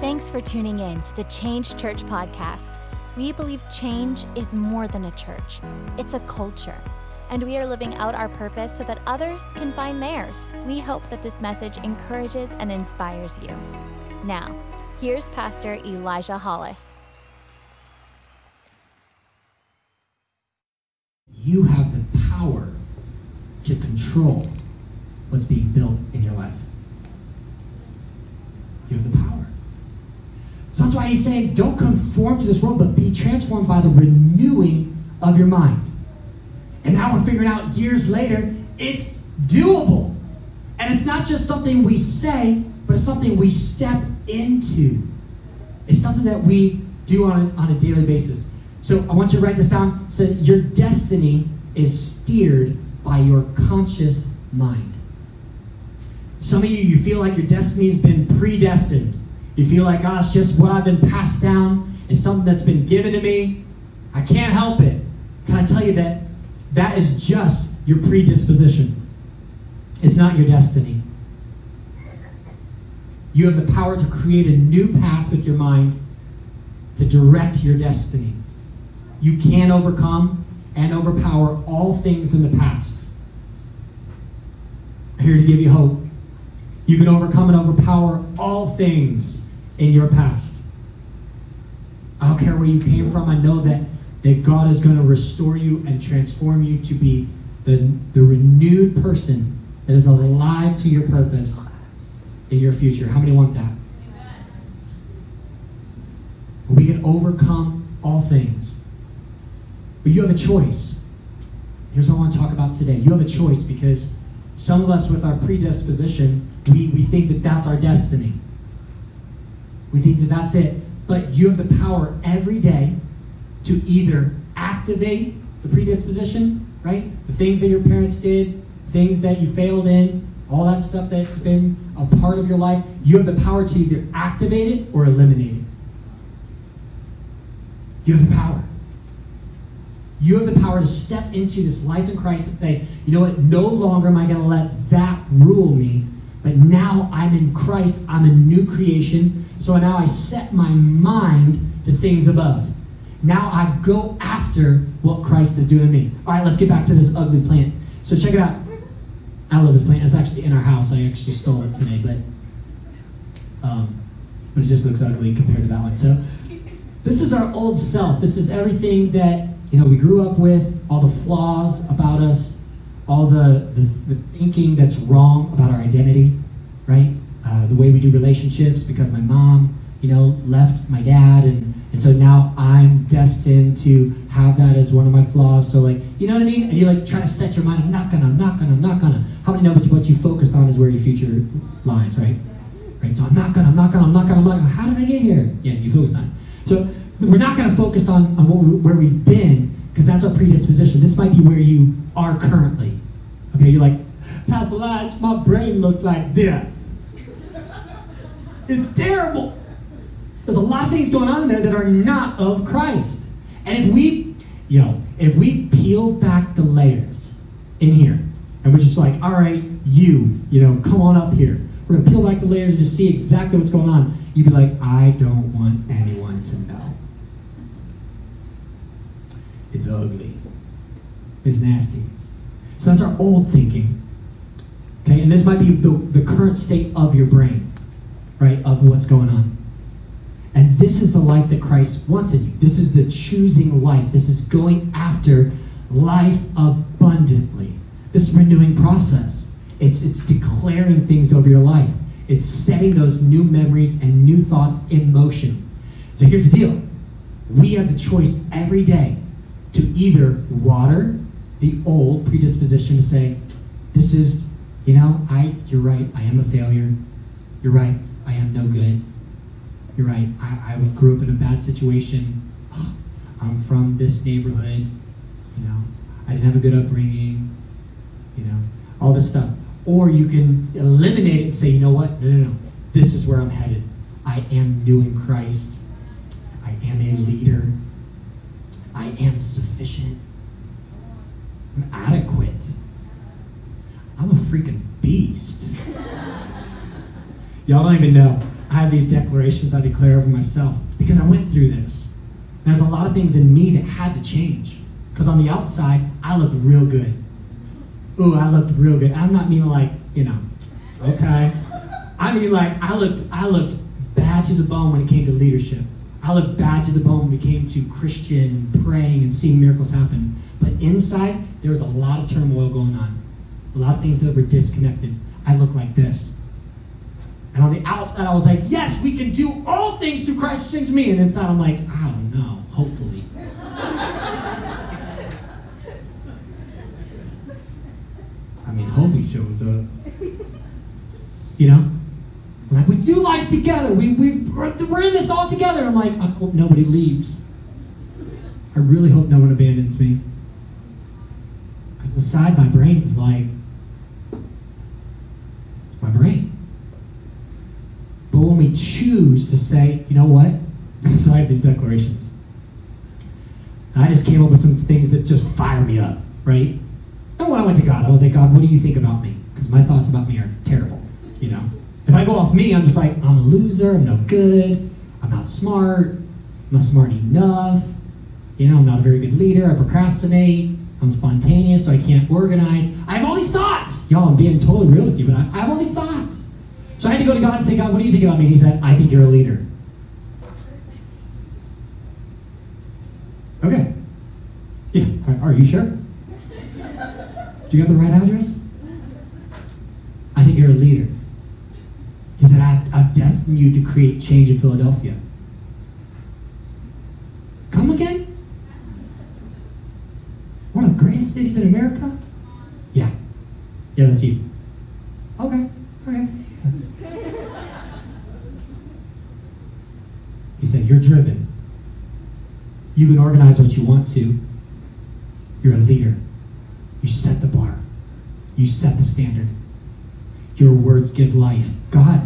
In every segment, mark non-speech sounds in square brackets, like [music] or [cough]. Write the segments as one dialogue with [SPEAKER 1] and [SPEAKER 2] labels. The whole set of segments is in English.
[SPEAKER 1] Thanks for tuning in to the Change Church podcast. We believe change is more than a church, it's a culture. And we are living out our purpose so that others can find theirs. We hope that this message encourages and inspires you. Now, here's Pastor Elijah Hollis.
[SPEAKER 2] You have the power to control what's being built in your life. You have the power. So that's why he's saying, don't conform to this world, but be transformed by the renewing of your mind. And now we're figuring out years later, it's doable. And it's not just something we say, but it's something we step into. It's something that we do on a, on a daily basis. So I want you to write this down. So your destiny is steered by your conscious mind. Some of you, you feel like your destiny's been predestined. You feel like, oh, it's just what I've been passed down. It's something that's been given to me. I can't help it. Can I tell you that that is just your predisposition? It's not your destiny. You have the power to create a new path with your mind to direct your destiny. You can overcome and overpower all things in the past. I'm here to give you hope. You can overcome and overpower all things in your past. I don't care where you came from. I know that, that God is going to restore you and transform you to be the, the renewed person that is alive to your purpose in your future. How many want that? We can overcome all things. But you have a choice. Here's what I want to talk about today. You have a choice because some of us, with our predisposition, we, we think that that's our destiny. We think that that's it. But you have the power every day to either activate the predisposition, right? The things that your parents did, things that you failed in, all that stuff that's been a part of your life. You have the power to either activate it or eliminate it. You have the power. You have the power to step into this life in Christ and say, you know what, no longer am I going to let that rule me, but now I'm in Christ. I'm a new creation. So now I set my mind to things above. Now I go after what Christ is doing to me. All right, let's get back to this ugly plant. So check it out. I love this plant. It's actually in our house. I actually stole it today, but um, but it just looks ugly compared to that one. So this is our old self. This is everything that you know we grew up with, all the flaws about us, all the, the, the thinking that's wrong about our identity, right? Uh, the way we do relationships because my mom, you know, left my dad and, and so now I'm destined to have that as one of my flaws. So like, you know what I mean? And you're like try to set your mind, I'm not gonna, I'm not gonna, I'm not gonna. How many know what you, what you focus on is where your future lies, right? Right, so I'm not gonna, I'm not gonna, I'm not gonna, I'm not gonna. How did I get here? Yeah, you focus on it. So we're not gonna focus on, on we, where we've been because that's our predisposition. This might be where you are currently. Okay, you're like, Pastor Lodge, my brain looks like this. It's terrible. There's a lot of things going on in there that are not of Christ. And if we, yo, know, if we peel back the layers in here, and we're just like, all right, you, you know, come on up here. We're gonna peel back the layers and just see exactly what's going on. You'd be like, I don't want anyone to know. It's ugly. It's nasty. So that's our old thinking. Okay, and this might be the, the current state of your brain, right, of what's going on. And this is the life that Christ wants in you. This is the choosing life. This is going after life abundantly. This renewing process. It's, it's declaring things over your life. It's setting those new memories and new thoughts in motion. So here's the deal. We have the choice every day to either water the old predisposition to say, this is, you know, I, you're right, I am a failure. You're right, I am no good. You're right, I, I grew up in a bad situation. Ah, I'm from this neighborhood. You know, I didn't have a good upbringing. You know, all this stuff. Or you can eliminate it and say, you know what? No, no, no. This is where I'm headed. I am new in Christ. I am a leader. I am sufficient. I'm adequate. I'm a freaking beast. Y'all don't even know. I have these declarations I declare over myself because I went through this. There's a lot of things in me that had to change. Because on the outside, I looked real good. Ooh, I looked real good. I'm not meaning like, you know, okay. I mean like I looked I looked bad to the bone when it came to leadership. I looked bad to the bone when it came to Christian praying and seeing miracles happen. But inside, there was a lot of turmoil going on. A lot of things that were disconnected. I looked like this. And on the outside, I was like, yes, we can do all things through Christ who strengthens me. And inside, I'm like, I don't know, hopefully. [laughs] I mean, hope he shows up. Like, we do life together. We, we, we're in this all together. I'm like, I hope nobody leaves. I really hope no one abandons me. Because inside my brain is like, my brain. But when we choose to say, you know what? [laughs] so I have these declarations. I just came up with some things that just fire me up, right? And when I went to God, I was like, God, what do you think about me? Because my thoughts about me are terrible, you know? If I go off me, I'm just like, I'm a loser, I'm no good, I'm not smart, I'm not smart enough, you know, I'm not a very good leader, I procrastinate, I'm spontaneous, so I can't organize. I have all these thoughts. Y'all, I'm being totally real with you, but I, I have all these thoughts. So I had to go to God and say, God, what do you think about me? And he said, I think you're a leader. Okay. Yeah, are you sure? Do you have the right address? I think you're a leader. Destined you to create change in Philadelphia. Come again? One of the greatest cities in America? Yeah. Yeah, that's you. Okay, okay. he said, You're driven. You can organize what you want to. You're a leader. You set the bar. You set the standard. Your words give life. God,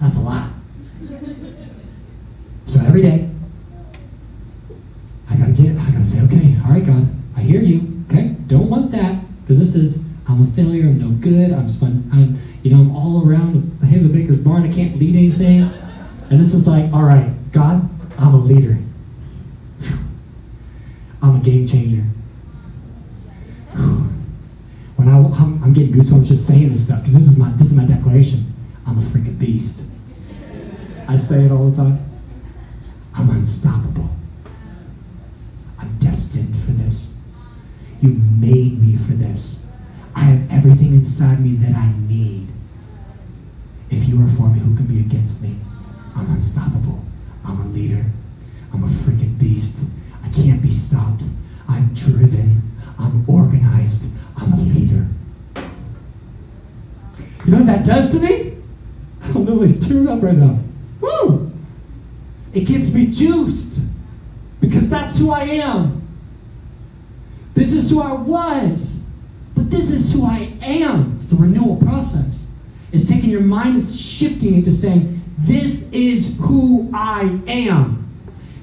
[SPEAKER 2] that's a lot. So every day, I gotta get, I gotta say, okay, all right, God, I hear you. Okay, don't want that because this is, I'm a failure. I'm no good. I'm, spun, I'm, you know, I'm all around the head baker's barn. I can't lead anything. And this is like, all right, God, I'm a leader. I'm a game changer. When I, I'm, I'm getting goosebumps just saying this stuff because this is my this is my declaration. I'm a freaking beast. I say it all the time. I'm unstoppable. I'm destined for this. You made me for this. I have everything inside me that I need. If you are for me, who can be against me? I'm unstoppable. I'm a leader. I'm a freaking beast. I can't be stopped. I'm driven. I'm organized. I'm a leader. You know what that does to me? I'm tearing up right now. Woo! It gets me juiced because that's who I am. This is who I was, but this is who I am. It's the renewal process. It's taking your mind and shifting it to saying, This is who I am.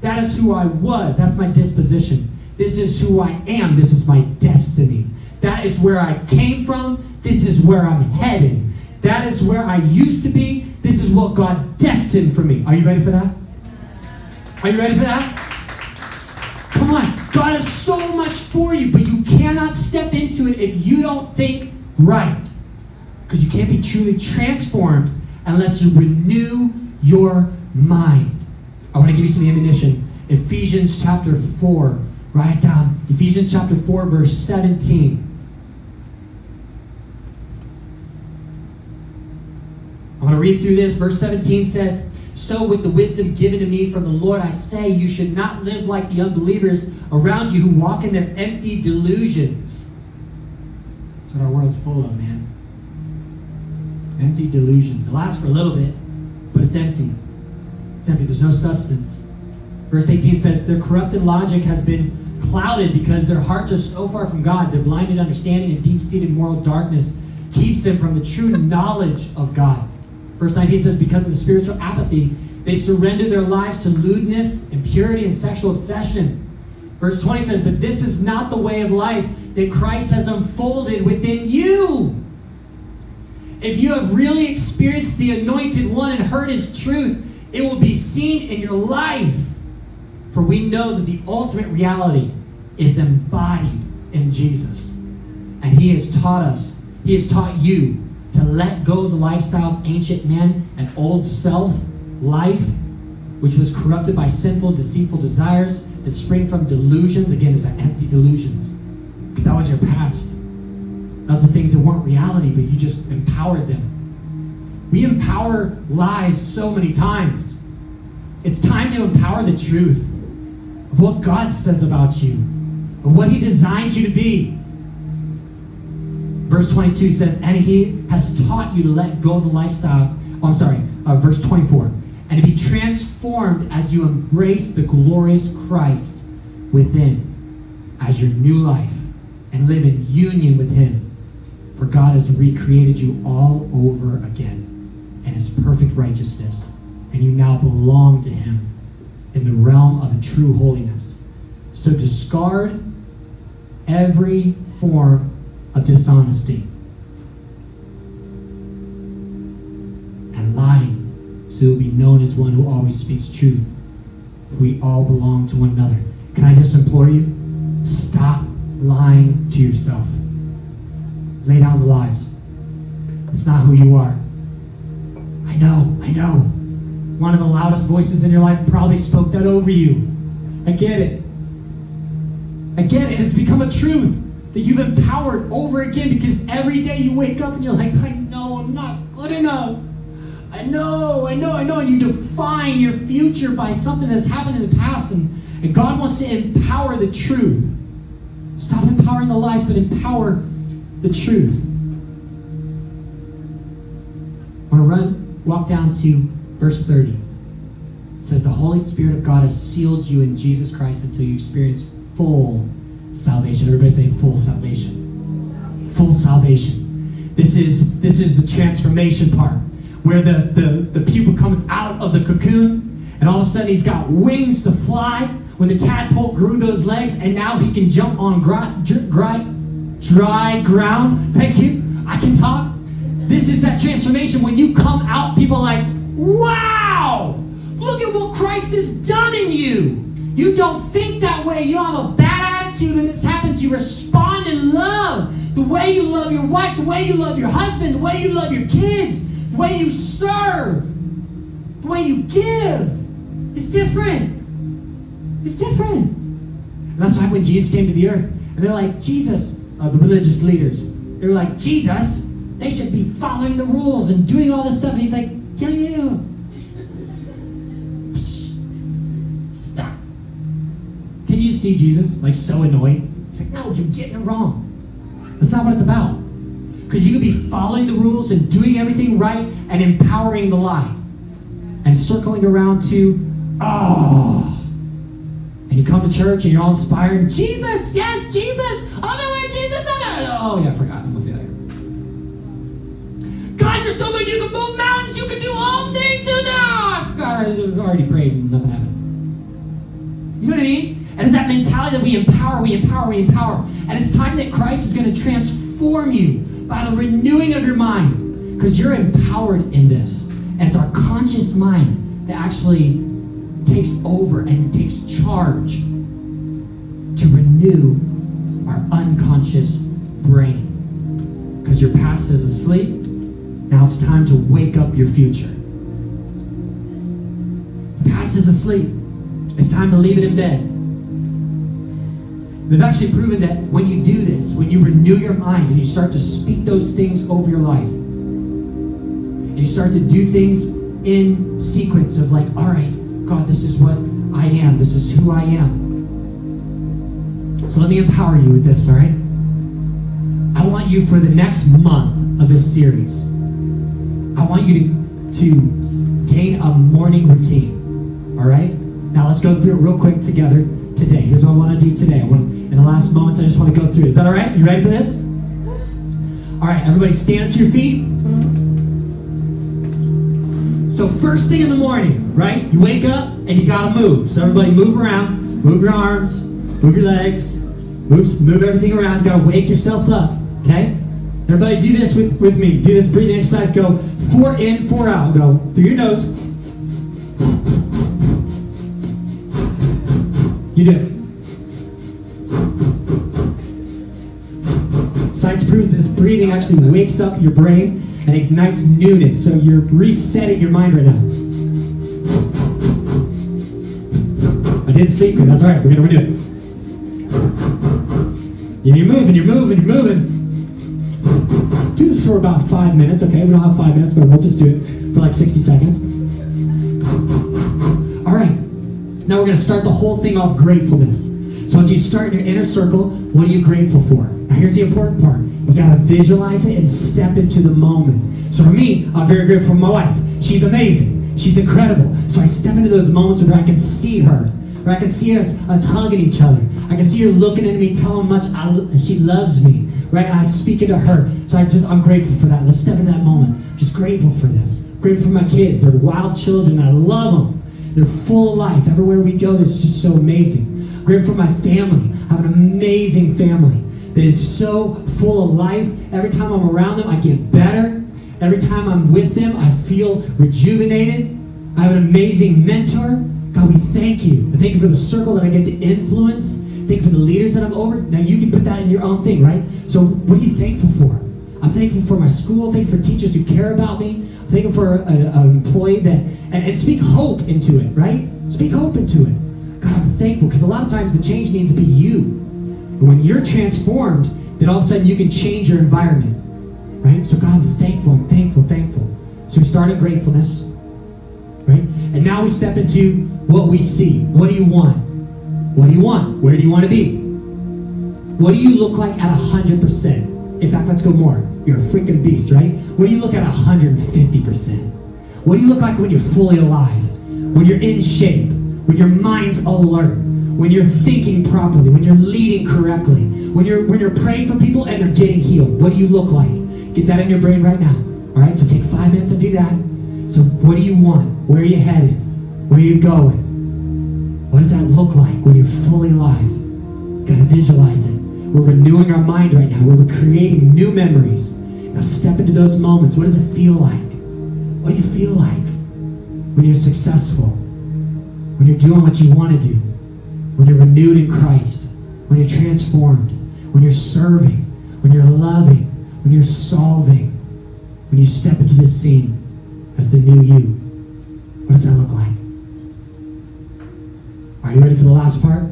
[SPEAKER 2] That is who I was. That's my disposition. This is who I am. This is my destiny. That is where I came from. This is where I'm headed. That is where I used to be. This is what God destined for me. Are you ready for that? Are you ready for that? Come on. God has so much for you, but you cannot step into it if you don't think right. Because you can't be truly transformed unless you renew your mind. I want to give you some ammunition. Ephesians chapter 4. Write it down. Ephesians chapter 4, verse 17. I'm going to read through this. Verse 17 says, So with the wisdom given to me from the Lord, I say, you should not live like the unbelievers around you who walk in their empty delusions. That's what our world's full of, man. Empty delusions. It lasts for a little bit, but it's empty. It's empty. There's no substance. Verse 18 says, Their corrupted logic has been clouded because their hearts are so far from God. Their blinded understanding and deep seated moral darkness keeps them from the true knowledge of God. Verse 19 says, Because of the spiritual apathy, they surrender their lives to lewdness, impurity, and sexual obsession. Verse 20 says, But this is not the way of life that Christ has unfolded within you. if you have really experienced the anointed one and heard his truth, it will be seen in your life. For we know that the ultimate reality is embodied in Jesus. And he has taught us, he has taught you to let go of the lifestyle of ancient men and old self life, which was corrupted by sinful, deceitful desires that spring from delusions. Again, it's empty delusions. Because that was your past. Those are things that weren't reality, but you just empowered them. We empower lies so many times. It's time to empower the truth of what God says about you, of what He designed you to be. Verse 22 says, And He has taught you to let go of the lifestyle. Oh, I'm sorry, uh, verse 24. And to be transformed as you embrace the glorious Christ within as your new life and live in union with Him for God has recreated you all over again in his perfect righteousness, and you now belong to him in the realm of true holiness. So discard every form of dishonesty and lying, so you'll be known as one who always speaks truth. We all belong to one another. Can I just implore you? Stop lying to yourself. Lay down the lies. It's not who you are. I know, I know. One of the loudest voices in your life probably spoke that over you. I get it. I get it. It's become a truth that you've empowered over again because every day you wake up and you're like, I know I'm not good enough. I know, I know, I know. And you define your future by something that's happened in the past. And, and God wants to empower the truth. Stop empowering the lies, but empower the truth. I want to run, walk down to verse 30. It says, The Holy Spirit of God has sealed you in Jesus Christ until you experience full salvation. Everybody say full salvation. Full salvation. This is this is the transformation part where the, the, the pupa comes out of the cocoon and all of a sudden he's got wings to fly when the tadpole grew those legs and now he can jump on dry, dry, ground. Thank you. I can talk. This is that transformation. When you come out, people like, wow, look at what Christ has done in you. You don't think that way. You don't have a bad attitude when this happens. You respond in love. The way you love your wife, the way you love your husband, the way you love your kids, the way you serve, the way you give. It's different. It's different. And that's why when Jesus came to the earth, and they're like, Jesus, uh, the religious leaders. They were like, Jesus, they should be following the rules and doing all this stuff. And he's like, yeah, yeah. Stop. See Jesus like so annoyed? He's like, no, you're getting it wrong. That's not what it's about. Because you could be following the rules and doing everything right and empowering the lie. And circling around to, oh. And you come to church and you're all inspired. Jesus, yes, Jesus. Oh, Oh, yeah, I forgot. I'm a failure. God, you're so good. You can move mountains. You can do all things. God, I've already prayed. and Nothing happened. You know what I mean? That we empower, we empower, we empower. And it's time that Christ is going to transform you by the renewing of your mind. Because you're empowered in this. And it's our conscious mind that actually takes over and takes charge to renew our unconscious brain. Because your past is asleep. Now it's time to wake up your future. Past is asleep. It's time to leave it in bed. They've actually proven that when you do this, when you renew your mind and you start to speak those things over your life, and you start to do things in sequence of like, all right, God, this is what I am, this is who I am. So let me empower you with this, all right? I want you for the next month of this series, I want you to, to gain a morning routine. All right? Now let's go through it real quick together today. Here's what I want to do today. I want, in the last moments, I just want to go through. Is that all right? You ready for this? All right, everybody stand up to your feet. So first thing in the morning, right? You wake up and you gotta move. So everybody move around, move your arms, move your legs, move, move everything around. You gotta wake yourself up. Okay? Everybody do this with, with me. Do this breathing exercise. Go four in, four out. Go through your nose. You do it. This breathing actually wakes up your brain and ignites newness. So you're resetting your mind right now. I didn't sleep good. That's all right. We're going to redo it. You're moving, you're moving, you're moving. Do this for about five minutes, okay? We don't have five minutes, but we'll just do it for like 60 seconds. All right. Now we're going to start the whole thing off gratefulness. So once you start in your inner circle, what are you grateful for? Now here's the important part. You got to visualize it and step into the moment. So for me, I'm very grateful for my wife. She's amazing. She's incredible. So I step into those moments where I can see her, where I can see us, us hugging each other. I can see her looking at me, telling much I, she loves me, right? I speak into her. So I just, I'm grateful for that. Let's step in that moment. Just grateful for this. Grateful for my kids. They're wild children. I love them. They're full of life. Everywhere we go, it's just so amazing. Grateful for my family. I have an amazing family that is so full of life. Every time I'm around them, I get better. Every time I'm with them, I feel rejuvenated. I have an amazing mentor. God, we thank you. I thank you for the circle that I get to influence. Thank you for the leaders that I'm over. Now you can put that in your own thing, right? So what are you thankful for? I'm thankful for my school. Thank you for teachers who care about me. I'm thankful for an employee that, and, and speak hope into it, right? Speak hope into it. God, I'm thankful because a lot of times the change needs to be you. When you're transformed, then all of a sudden you can change your environment, right? So God, I'm thankful, I'm thankful, thankful. So we start at gratefulness, right? And now we step into what we see. What do you want? What do you want? Where do you want to be? What do you look like at 100%? In fact, let's go more. You're a freaking beast, right? What do you look at 150%? What do you look like when you're fully alive? When you're in shape? When your mind's alert? When you're thinking properly? When you're leading correctly? When you're when you're praying for people and they're getting healed? What do you look like? Get that in your brain right now. All right, so take five minutes and do that. So what do you want? Where are you headed? Where are you going? What does that look like when you're fully alive? Gotta visualize it. We're renewing our mind right now. We're creating new memories. Now step into those moments. What does it feel like? What do you feel like when you're successful? When you're doing what you want to do? When you're renewed in Christ? When you're transformed? When you're serving? When you're loving? When you're solving? When you step into this scene as the new you? What does that look like? Are you ready for the last part?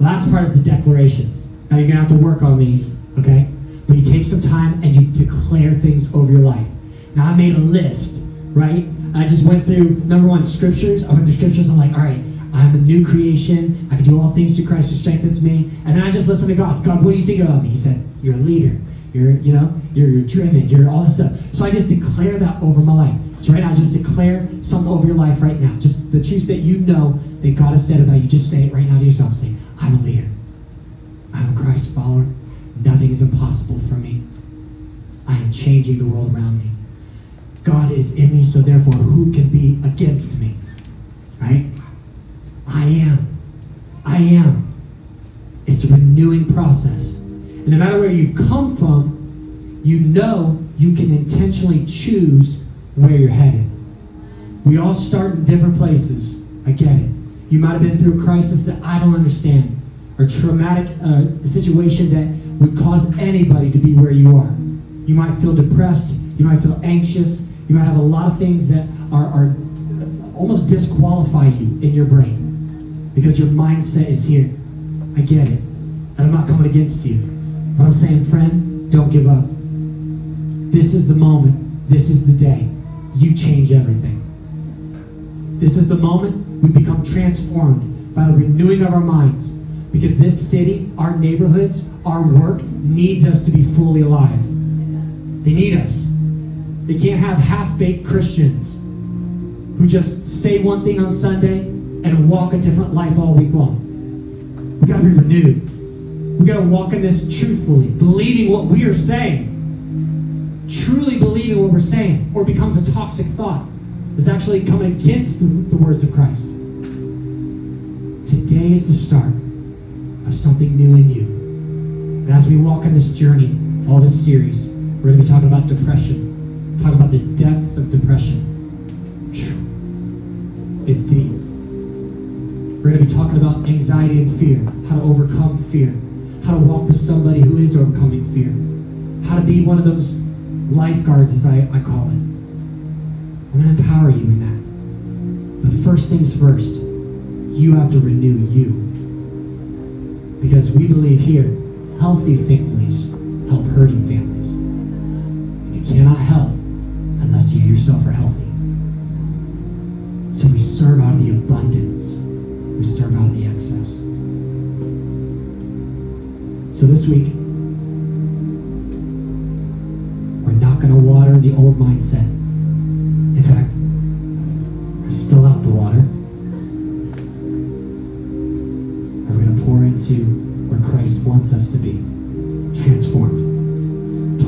[SPEAKER 2] Last part is the declarations. Now you're to have to work on these, okay? But you take some time and you declare things over your life. Now I made a list, right? I just went through number one scriptures. I went through scriptures. I'm like, all right, I'm a new creation. I can do all things through Christ who strengthens me. And I just listened to God. God, what do you think about me? He said, you're a leader. You're, you know, you're, you're driven. You're all this stuff. So I just declare that over my life. So right now, just declare something over your life right now. Just the truth that you know that God has said about you. Just say it right now to yourself. Say, I'm a leader. I'm a Christ follower. Nothing is impossible for me. I am changing the world around me. God is in me, so therefore, who can be against me? Right? I am. I am. It's a renewing process. And no matter where you've come from, you know you can intentionally choose where you're headed. We all start in different places. I get it. You might have been through a crisis that I don't understand, or traumatic uh, situation that would cause anybody to be where you are. You might feel depressed. You might feel anxious. You might have a lot of things that are, are almost disqualify you in your brain because your mindset is here. I get it. And I'm not coming against you. But I'm saying, friend, don't give up. This is the moment. This is the day. You change everything. This is the moment we become transformed by the renewing of our minds. Because this city, our neighborhoods, our work needs us to be fully alive. They need us. They can't have half baked Christians who just say one thing on Sunday and walk a different life all week long. We got to be renewed. We got to walk in this truthfully, believing what we are saying, truly believing what we're saying, or becomes a toxic thought that's actually coming against the, the words of Christ. Today is the start of something new in you. And as we walk on this journey, all this series. We're going to be talking about depression, talking about the depths of depression. It's deep. We're going to be talking about anxiety and fear, how to overcome fear, how to walk with somebody who is overcoming fear, how to be one of those lifeguards, as I, I call it. I'm going to empower you in that. But first things first, you have to renew you. Because we believe here, healthy families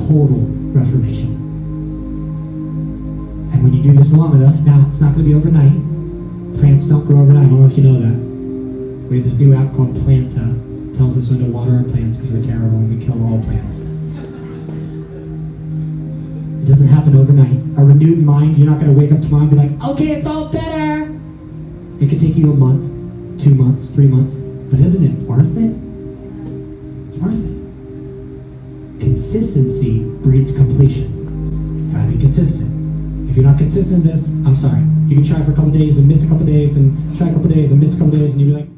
[SPEAKER 2] total reformation. And when you do this long enough, now it's not going to be overnight. Plants don't grow overnight. I don't know if you know that. We have this new app called Planta. Tells us when to water our plants because we're terrible and we kill all plants. It doesn't happen overnight. A renewed mind, you're not going to wake up tomorrow and be like, okay, it's all better. It could take you a month, two months, three months. But isn't it worth it? Consistency breeds completion. You gotta be consistent. If you're not consistent in this, I'm sorry. You can try for a couple days and miss a couple days and try a couple days and miss a couple days and you'll be like,